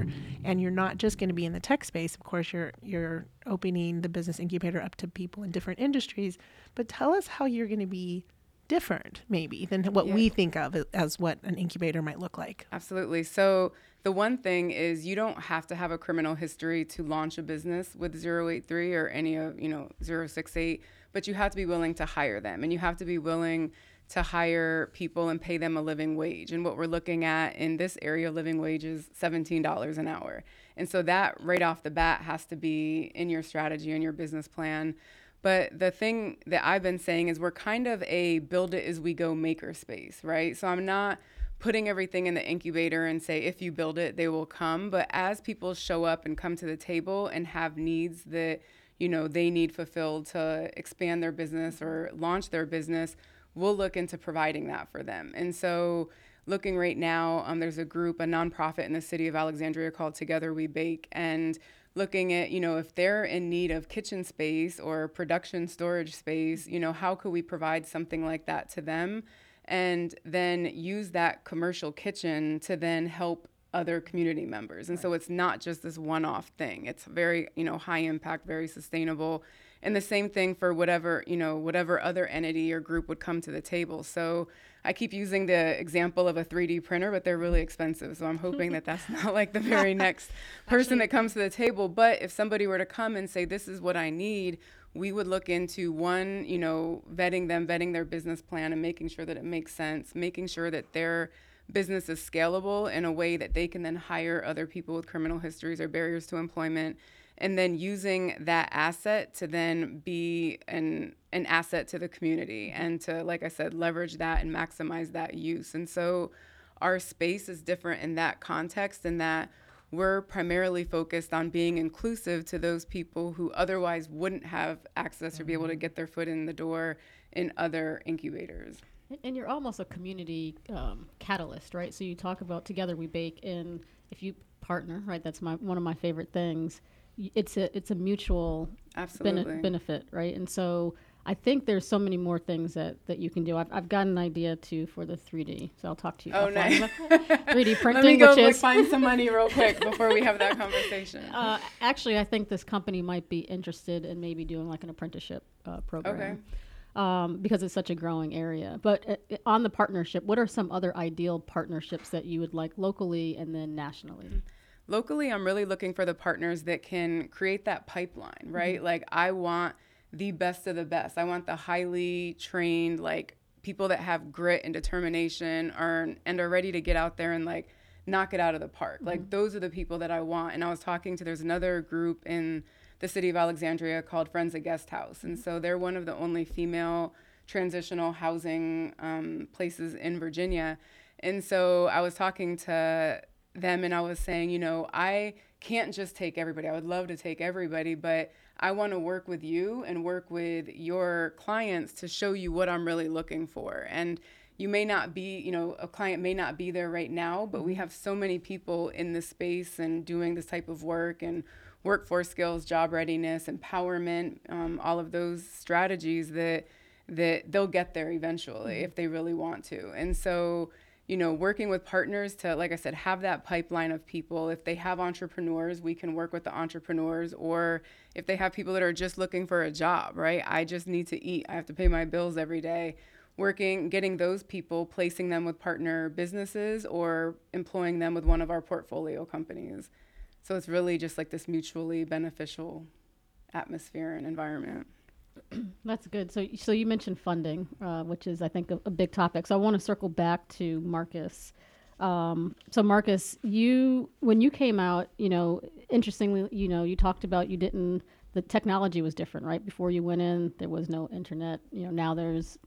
and you're not just going to be in the tech space. Of course, you're you're opening the business incubator up to people in different industries. But tell us how you're going to be different, maybe, than what yeah. we think of as what an incubator might look like. Absolutely. So the one thing is you don't have to have a criminal history to launch a business with 083 or any of you know 068 but you have to be willing to hire them and you have to be willing to hire people and pay them a living wage. And what we're looking at in this area, living wage is $17 an hour. And so that right off the bat has to be in your strategy and your business plan. But the thing that I've been saying is we're kind of a build it as we go maker space, right? So I'm not putting everything in the incubator and say if you build it they will come but as people show up and come to the table and have needs that you know they need fulfilled to expand their business or launch their business we'll look into providing that for them. And so looking right now um, there's a group a nonprofit in the city of alexandria called together we bake and looking at you know if they're in need of kitchen space or production storage space you know how could we provide something like that to them? And then use that commercial kitchen to then help other community members. And right. so it's not just this one-off thing. It's very, you know, high impact, very sustainable. And the same thing for whatever, you know, whatever other entity or group would come to the table. So I keep using the example of a 3D printer, but they're really expensive. So I'm hoping that that's not like the very next person Actually, that comes to the table. But if somebody were to come and say, this is what I need, we would look into one, you know, vetting them, vetting their business plan and making sure that it makes sense, making sure that they're business is scalable in a way that they can then hire other people with criminal histories or barriers to employment and then using that asset to then be an an asset to the community mm-hmm. and to like I said leverage that and maximize that use. And so our space is different in that context in that we're primarily focused on being inclusive to those people who otherwise wouldn't have access or be able to mm-hmm. get their foot in the door in other incubators. And you're almost a community um, catalyst, right? So you talk about together we bake, and if you partner, right? That's my one of my favorite things. It's a it's a mutual Absolutely. benefit, right? And so I think there's so many more things that, that you can do. I've, I've got an idea too for the 3D, so I'll talk to you. Oh, nice. 3D printing, Let me go which is find some money real quick before we have that conversation. uh, actually, I think this company might be interested in maybe doing like an apprenticeship uh, program. Okay. Um, because it's such a growing area. But uh, on the partnership, what are some other ideal partnerships that you would like locally and then nationally? Locally, I'm really looking for the partners that can create that pipeline, right? Mm-hmm. Like, I want the best of the best. I want the highly trained, like, people that have grit and determination are, and are ready to get out there and, like, knock it out of the park. Mm-hmm. Like, those are the people that I want. And I was talking to, there's another group in the city of Alexandria called Friends of Guest House. And so they're one of the only female transitional housing um, places in Virginia. And so I was talking to them and I was saying, you know, I can't just take everybody. I would love to take everybody, but I want to work with you and work with your clients to show you what I'm really looking for. And you may not be, you know, a client may not be there right now, but we have so many people in this space and doing this type of work and workforce skills, job readiness, empowerment, um, all of those strategies that that they'll get there eventually if they really want to. And so, you know, working with partners to, like I said, have that pipeline of people. If they have entrepreneurs, we can work with the entrepreneurs, or if they have people that are just looking for a job, right? I just need to eat. I have to pay my bills every day. Working, getting those people, placing them with partner businesses, or employing them with one of our portfolio companies. So it's really just like this mutually beneficial atmosphere and environment. That's good. So, so you mentioned funding, uh, which is, I think, a, a, big topic. So I want to circle back to Marcus. Um, so Marcus, you when you came out, you know, interestingly, you know, you talked about you didn't. The technology was different, right? Before you went in, there was no internet. You know, now there's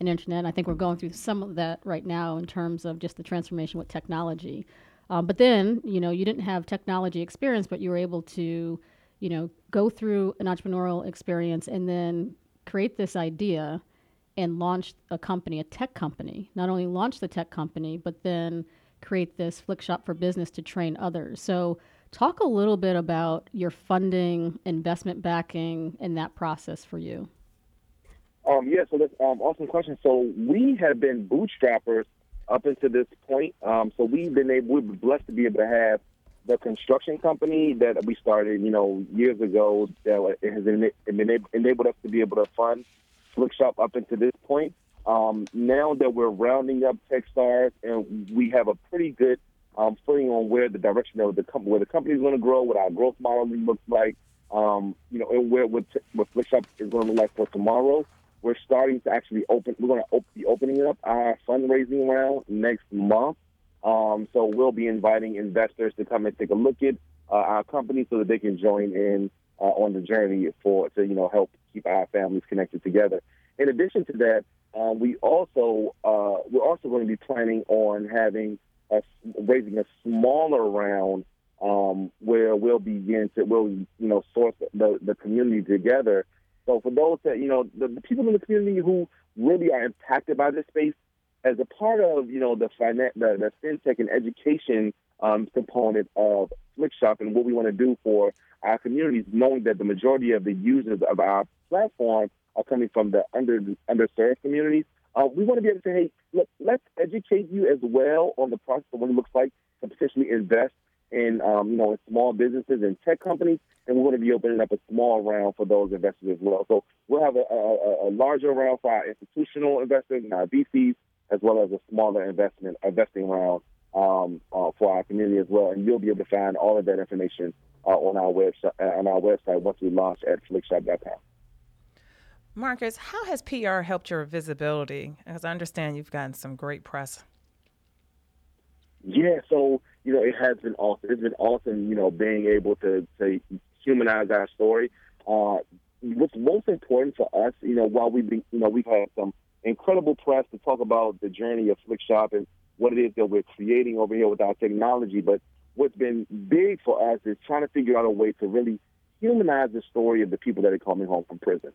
an internet. I think we're going through some of that right now in terms of just the transformation with technology. Um, but then, you know, you didn't have technology experience, but you were able to you know, go through an entrepreneurial experience and then create this idea and launch a company, a tech company. Not only launch the tech company, but then create this flick shop for business to train others. So, talk a little bit about your funding, investment backing, and that process for you. Um, yeah, so that's um, awesome question. So we have been bootstrappers up until this point. Um, so we've been able, we're blessed to be able to have the construction company that we started, you know, years ago that has enabled us to be able to fund Flickshop up until this point. Um, now that we're rounding up Techstars and we have a pretty good um, footing on where the direction of the company, where the company is going to grow, what our growth modeling looks like, um, you know, and where what, what Flickshop is going to look like for tomorrow. We're starting to actually open. We're going to op- be opening up our fundraising round next month. Um, so we'll be inviting investors to come and take a look at uh, our company so that they can join in uh, on the journey for to you know help keep our families connected together. In addition to that, um, we also uh, we're also going to be planning on having a, raising a smaller round um, where we'll begin to we'll you know source the, the community together. So for those that you know the, the people in the community who really are impacted by this space, as a part of you know the finan- the, the fintech and education um, component of Flickshop and what we want to do for our communities, knowing that the majority of the users of our platform are coming from the under underserved communities. Uh, we want to be able to say, hey, look, let's educate you as well on the process of what it looks like to potentially invest in, um, you know, in small businesses and tech companies, and we're going to be opening up a small round for those investors as well. So we'll have a, a, a larger round for our institutional investors and our VCs, as well as a smaller investment investing round um, uh, for our community as well. And you'll be able to find all of that information uh, on our website uh, on our website once we launch at flickshop.com. Marcus, how has PR helped your visibility? As I understand, you've gotten some great press. Yeah, so you know it has been awesome. It's been awesome, you know, being able to to humanize our story. Uh, what's most important for us, you know, while we've been, you know, we've had some incredible press to talk about the journey of Flick Shop and what it is that we're creating over here with our technology. But what's been big for us is trying to figure out a way to really humanize the story of the people that are coming home from prison.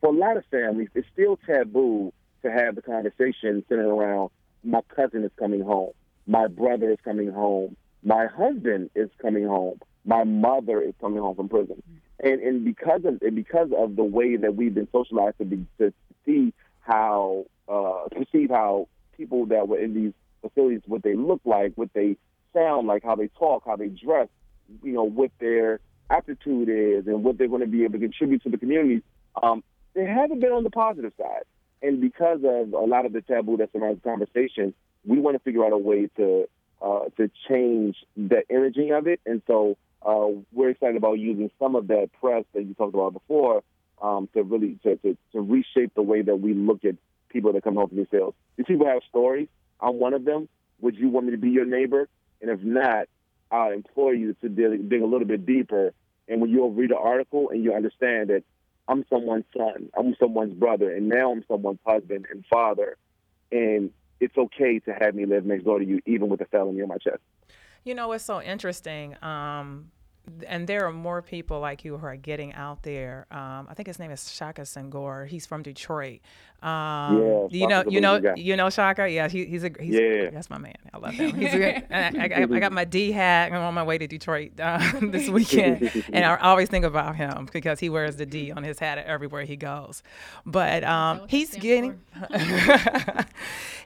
For a lot of families, it's still taboo to have the conversation centered around my cousin is coming home, my brother is coming home, my husband is coming home, my mother is coming home from prison. And and because of and because of the way that we've been socialized to be to see how uh perceive how people that were in these facilities what they look like, what they sound like, how they talk, how they dress, you know, what their aptitude is and what they're going to be able to contribute to the community, um, they haven't been on the positive side. And because of a lot of the taboo that surrounds the conversation, we want to figure out a way to uh, to change the imaging of it. And so uh, we're excited about using some of that press that you talked about before um, to really to, to, to reshape the way that we look at people that come home from these sales. These people have stories. I'm one of them. Would you want me to be your neighbor? And if not, I implore you to dig, dig a little bit deeper. And when you'll read the article and you understand that I'm someone's son, I'm someone's brother, and now I'm someone's husband and father, and it's okay to have me live next door to you, even with a felony on my chest. You know, it's so interesting. Um, and there are more people like you who are getting out there. Um, I think his name is Shaka Senghor. He's from Detroit. Um, yeah, you know, you know, you know Shaka. Yeah, he, he's a he's, yeah. That's my man. I love him. He's a, I, I, I, got my D hat. I'm on my way to Detroit uh, this weekend, and I always think about him because he wears the D on his hat everywhere he goes. But um, he's getting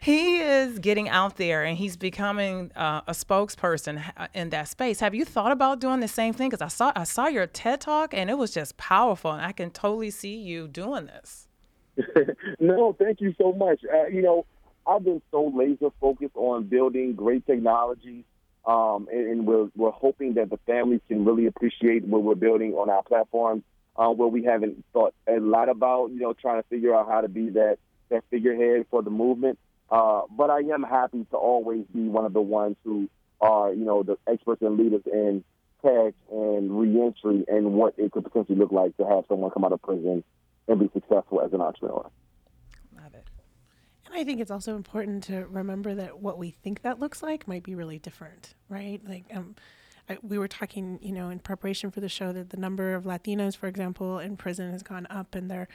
he is getting out there, and he's becoming uh, a spokesperson uh, in that space. Have you thought about doing the same thing? Because I saw I saw your TED talk, and it was just powerful, and I can totally see you doing this. no, thank you so much. Uh, you know, I've been so laser focused on building great technology, um, and, and, we're we're hoping that the families can really appreciate what we're building on our platform, uh, where we haven't thought a lot about. You know, trying to figure out how to be that that figurehead for the movement. Uh, but I am happy to always be one of the ones who are, you know, the experts and leaders in tech and reentry and what it could potentially look like to have someone come out of prison and be successful as an entrepreneur. Love it. And I think it's also important to remember that what we think that looks like might be really different, right? Like, um, I, we were talking, you know, in preparation for the show that the number of Latinos, for example, in prison has gone up and they're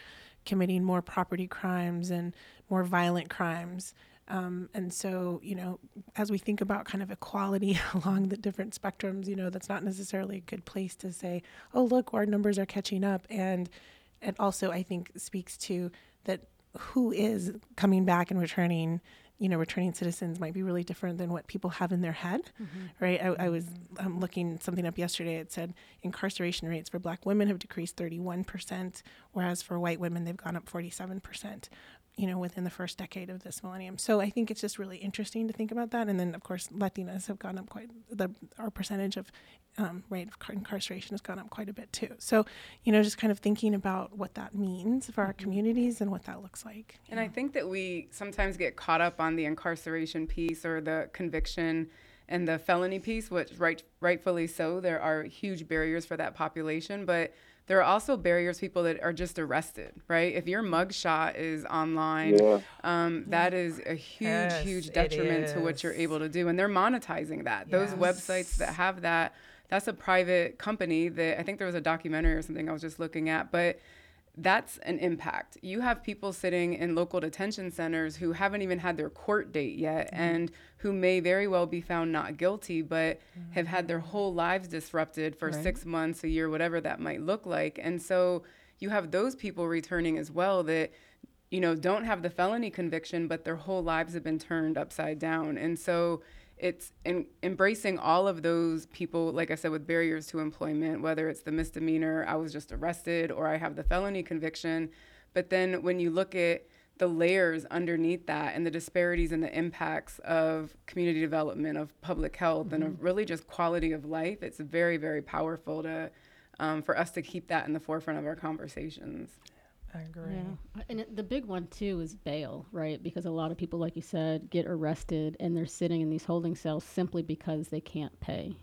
committing more property crimes and more violent crimes. Um, and so, you know, as we think about kind of equality along the different spectrums, you know, that's not necessarily a good place to say, oh, look, our numbers are catching up. And it also, I think, speaks to that who is coming back and returning you know, returning citizens might be really different than what people have in their head, mm-hmm. right? I, I was um, looking something up yesterday. It said incarceration rates for black women have decreased 31%, whereas for white women, they've gone up 47% you know, within the first decade of this millennium. So I think it's just really interesting to think about that. And then, of course, Latinas have gone up quite the our percentage of um, rate of incarceration has gone up quite a bit too. So, you know, just kind of thinking about what that means for our mm-hmm. communities and what that looks like. And know. I think that we sometimes get caught up on the incarceration piece or the conviction and the felony piece, which right rightfully so. There are huge barriers for that population, but there are also barriers people that are just arrested, right? If your mugshot is online, yeah. um, that is a huge, yes, huge detriment to what you're able to do. And they're monetizing that. Yes. Those websites that have that, that's a private company that I think there was a documentary or something I was just looking at, but that's an impact. You have people sitting in local detention centers who haven't even had their court date yet mm-hmm. and who may very well be found not guilty, but mm-hmm. have had their whole lives disrupted for right. six months, a year, whatever that might look like. And so you have those people returning as well that, you know, don't have the felony conviction, but their whole lives have been turned upside down. And so it's in, embracing all of those people, like I said, with barriers to employment, whether it's the misdemeanor, I was just arrested, or I have the felony conviction. But then when you look at the layers underneath that and the disparities and the impacts of community development, of public health, mm-hmm. and of mm-hmm. really just quality of life, it's very, very powerful to um, for us to keep that in the forefront of our conversations. I agree. Yeah. And it, the big one too is bail, right? Because a lot of people, like you said, get arrested and they're sitting in these holding cells simply because they can't pay.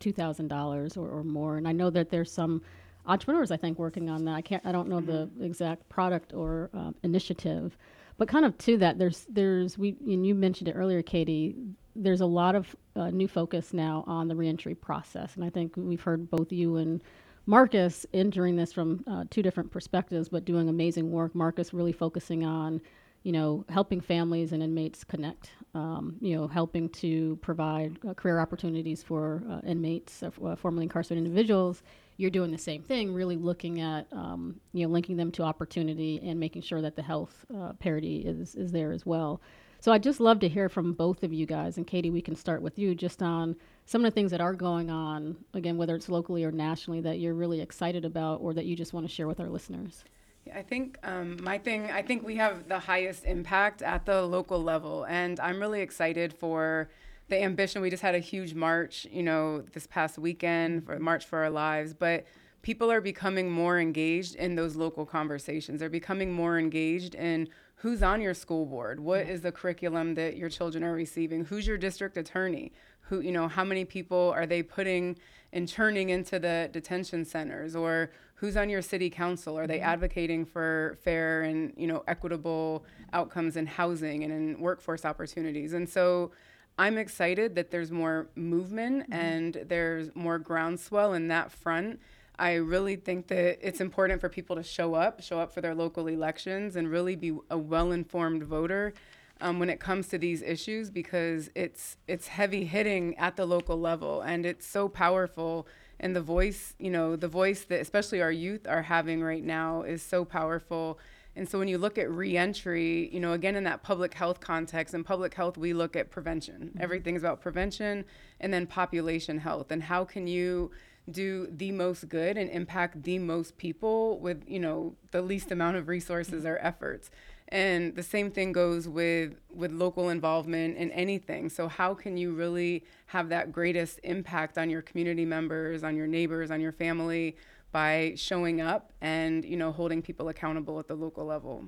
$2,000 or, or more. And I know that there's some entrepreneurs, I think, working on that. I can't, I don't know the exact product or um, initiative, but kind of to that, there's, there's, we, and you mentioned it earlier, Katie, there's a lot of uh, new focus now on the reentry process. And I think we've heard both you and Marcus entering this from uh, two different perspectives, but doing amazing work. Marcus really focusing on, you know, helping families and inmates connect. Um, you know, helping to provide uh, career opportunities for uh, inmates, uh, uh, formerly incarcerated individuals. You're doing the same thing, really looking at, um, you know, linking them to opportunity and making sure that the health uh, parity is is there as well. So I'd just love to hear from both of you guys. And Katie, we can start with you just on some of the things that are going on, again, whether it's locally or nationally, that you're really excited about or that you just want to share with our listeners. I think um, my thing, I think we have the highest impact at the local level. And I'm really excited for the ambition. We just had a huge march, you know, this past weekend for March for Our Lives. But people are becoming more engaged in those local conversations. They're becoming more engaged in who's on your school board, what mm-hmm. is the curriculum that your children are receiving, who's your district attorney, who, you know, how many people are they putting and turning into the detention centers? Or who's on your city council? Are they mm-hmm. advocating for fair and you know equitable outcomes in housing and in workforce opportunities? And so i'm excited that there's more movement mm-hmm. and there's more groundswell in that front I really think that it's important for people to show up, show up for their local elections, and really be a well-informed voter um, when it comes to these issues because it's it's heavy hitting at the local level, and it's so powerful. And the voice, you know, the voice that especially our youth are having right now is so powerful. And so when you look at reentry, you know, again in that public health context, in public health we look at prevention. Everything's about prevention and then population health. And how can you do the most good and impact the most people with you know the least amount of resources or efforts and the same thing goes with with local involvement in anything so how can you really have that greatest impact on your community members on your neighbors on your family by showing up and you know holding people accountable at the local level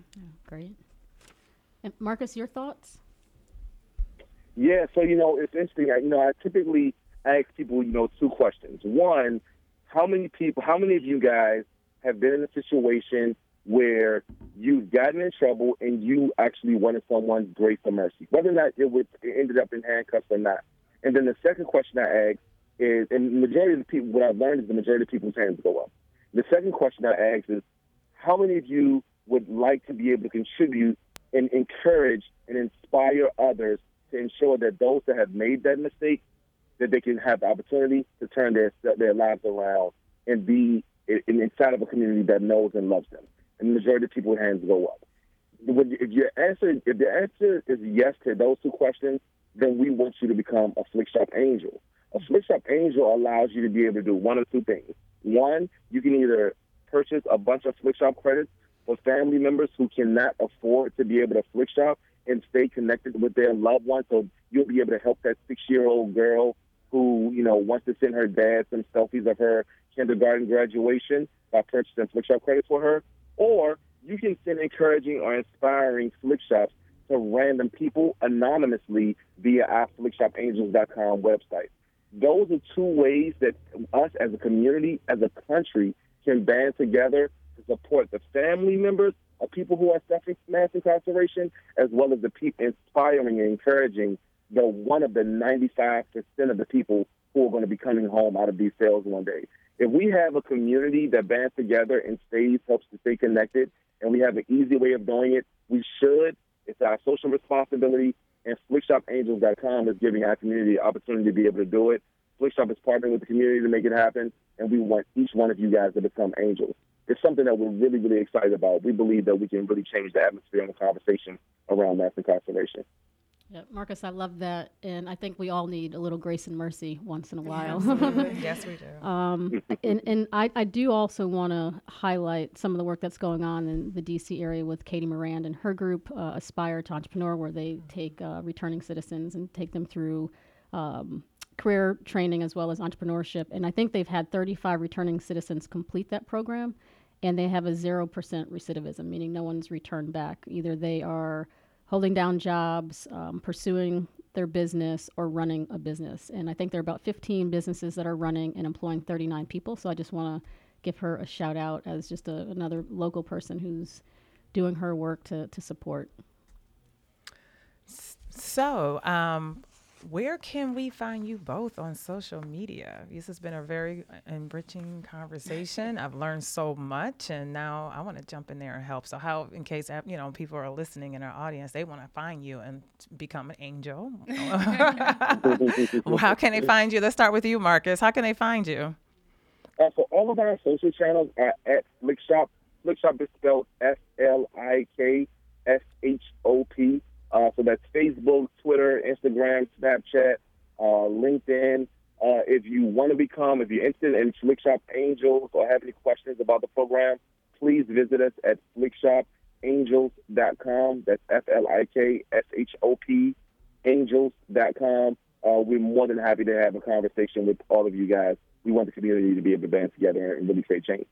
Great. And Marcus, your thoughts? Yeah, so you know, it's interesting. I, you know, I typically ask people, you know, two questions. One, how many people, how many of you guys have been in a situation where you've gotten in trouble and you actually wanted someone's grace or mercy, whether or not it, would, it ended up in handcuffs or not? And then the second question I ask is, and the majority of the people, what I've learned is the majority of people's hands go up. The second question I ask is, how many of you would like to be able to contribute and encourage and inspire others to ensure that those that have made that mistake that they can have the opportunity to turn their their lives around and be in, inside of a community that knows and loves them. And the majority of people's hands go up. When, if your answer, if the answer is yes to those two questions, then we want you to become a Flick Shop Angel. A Flick Shop Angel allows you to be able to do one of two things. One, you can either purchase a bunch of Flick Shop credits for family members who cannot afford to be able to Flick Shop and stay connected with their loved ones. So you'll be able to help that six-year-old girl who, you know, wants to send her dad some selfies of her kindergarten graduation by purchasing Flick Shop credits for her. Or you can send encouraging or inspiring Flick Shops to random people anonymously via our FlickShopAngels.com website. Those are two ways that us as a community, as a country, can band together to support the family members of people who are suffering mass incarceration, as well as the people inspiring and encouraging the one of the 95% of the people who are going to be coming home out of these cells one day. If we have a community that bands together and stays, helps to stay connected, and we have an easy way of doing it, we should. It's our social responsibility, and FlickShopAngels.com is giving our community the opportunity to be able to do it. Flickshop is partnering with the community to make it happen, and we want each one of you guys to become angels. It's something that we're really, really excited about. We believe that we can really change the atmosphere and the conversation around mass incarceration. Yeah, Marcus, I love that, and I think we all need a little grace and mercy once in a while. yes, we do. Um, and and I, I do also want to highlight some of the work that's going on in the DC area with Katie Morand and her group, uh, Aspire to Entrepreneur, where they take uh, returning citizens and take them through um, career training as well as entrepreneurship. And I think they've had 35 returning citizens complete that program, and they have a 0% recidivism, meaning no one's returned back. Either they are holding down jobs, um, pursuing their business or running a business. And I think there are about 15 businesses that are running and employing 39 people. So I just want to give her a shout out as just a, another local person who's doing her work to, to support. So, um, where can we find you both on social media? This has been a very enriching conversation. I've learned so much, and now I want to jump in there and help. So, how, in case you know people are listening in our audience, they want to find you and become an angel. well, how can they find you? Let's start with you, Marcus. How can they find you? Uh, for all of our social channels are at Flikshop. Flikshop is spelled F L I K S H O P. Uh, so that's Facebook, Twitter, Instagram, Snapchat, uh, LinkedIn. Uh, if you want to become, if you're interested in Flikshop Angels or have any questions about the program, please visit us at flikshopangels.com. That's F L I K S H O P angels.com. Uh, we're more than happy to have a conversation with all of you guys. We want the community to be able to band together and really create change.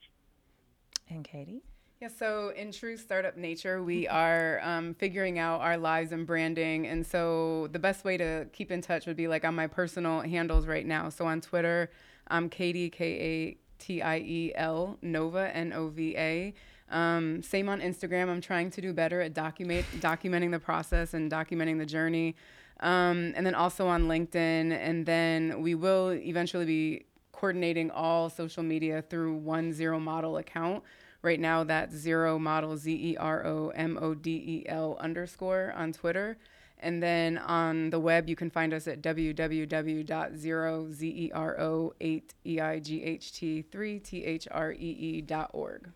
And Katie? Yeah, so in true startup nature, we are um, figuring out our lives and branding. And so the best way to keep in touch would be like on my personal handles right now. So on Twitter, I'm Katie, K A T I E L, Nova, N O V A. Um, same on Instagram. I'm trying to do better at document documenting the process and documenting the journey. Um, and then also on LinkedIn. And then we will eventually be coordinating all social media through one zero model account. Right now, that's zero model, Z E R O M O D E L underscore on Twitter. And then on the web, you can find us at www.0zero-8-E-I-G-H-T-3-T-H-R-E-E.org.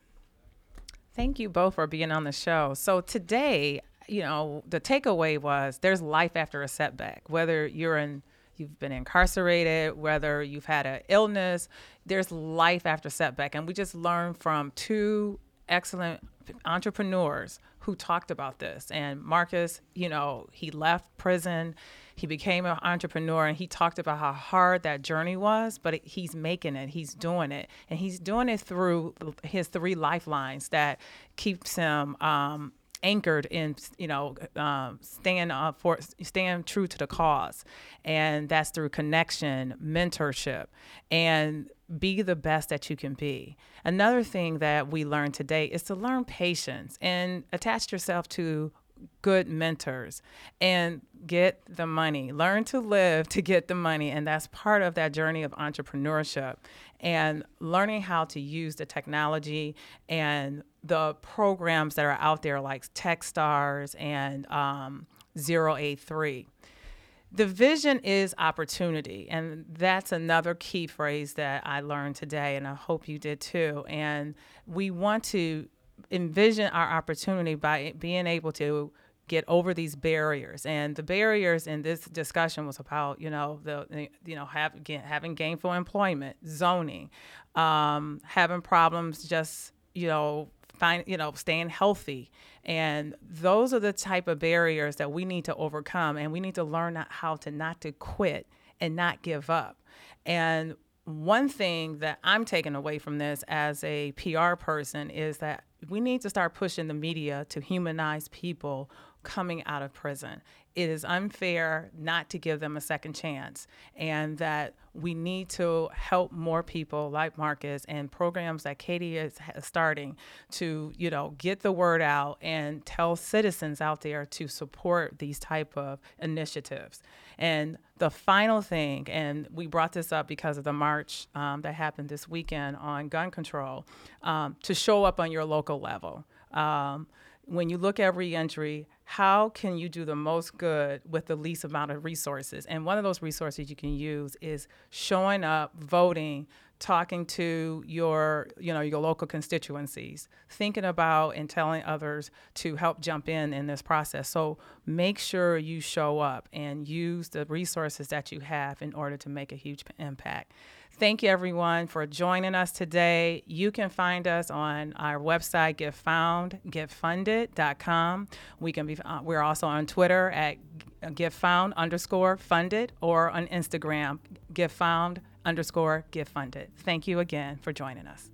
Thank you both for being on the show. So today, you know, the takeaway was there's life after a setback, whether you're in you've been incarcerated, whether you've had an illness, there's life after setback. And we just learned from two excellent entrepreneurs who talked about this. And Marcus, you know, he left prison, he became an entrepreneur, and he talked about how hard that journey was, but he's making it, he's doing it. And he's doing it through his three lifelines that keeps him um, anchored in you know um, uh, for staying true to the cause, and that's through connection, mentorship, and be the best that you can be. Another thing that we learned today is to learn patience and attach yourself to good mentors and get the money. Learn to live to get the money. And that's part of that journey of entrepreneurship and learning how to use the technology and the programs that are out there like Techstars and um, 083. The vision is opportunity. And that's another key phrase that I learned today, and I hope you did too. And we want to envision our opportunity by being able to get over these barriers and the barriers in this discussion was about you know the you know have, having gainful employment zoning um, having problems just you know find you know staying healthy and those are the type of barriers that we need to overcome and we need to learn how to not to quit and not give up and one thing that I'm taking away from this as a PR person is that we need to start pushing the media to humanize people coming out of prison. It is unfair not to give them a second chance, and that we need to help more people like Marcus and programs that Katie is starting to, you know, get the word out and tell citizens out there to support these type of initiatives. And the final thing, and we brought this up because of the march um, that happened this weekend on gun control, um, to show up on your local level. Um, when you look at reentry, how can you do the most good with the least amount of resources? And one of those resources you can use is showing up, voting, talking to your, you know, your local constituencies, thinking about and telling others to help jump in in this process. So make sure you show up and use the resources that you have in order to make a huge impact. Thank you, everyone, for joining us today. You can find us on our website, getfound, We can be. Uh, we're also on Twitter at getfound underscore funded or on Instagram, getfound underscore getfunded. Thank you again for joining us.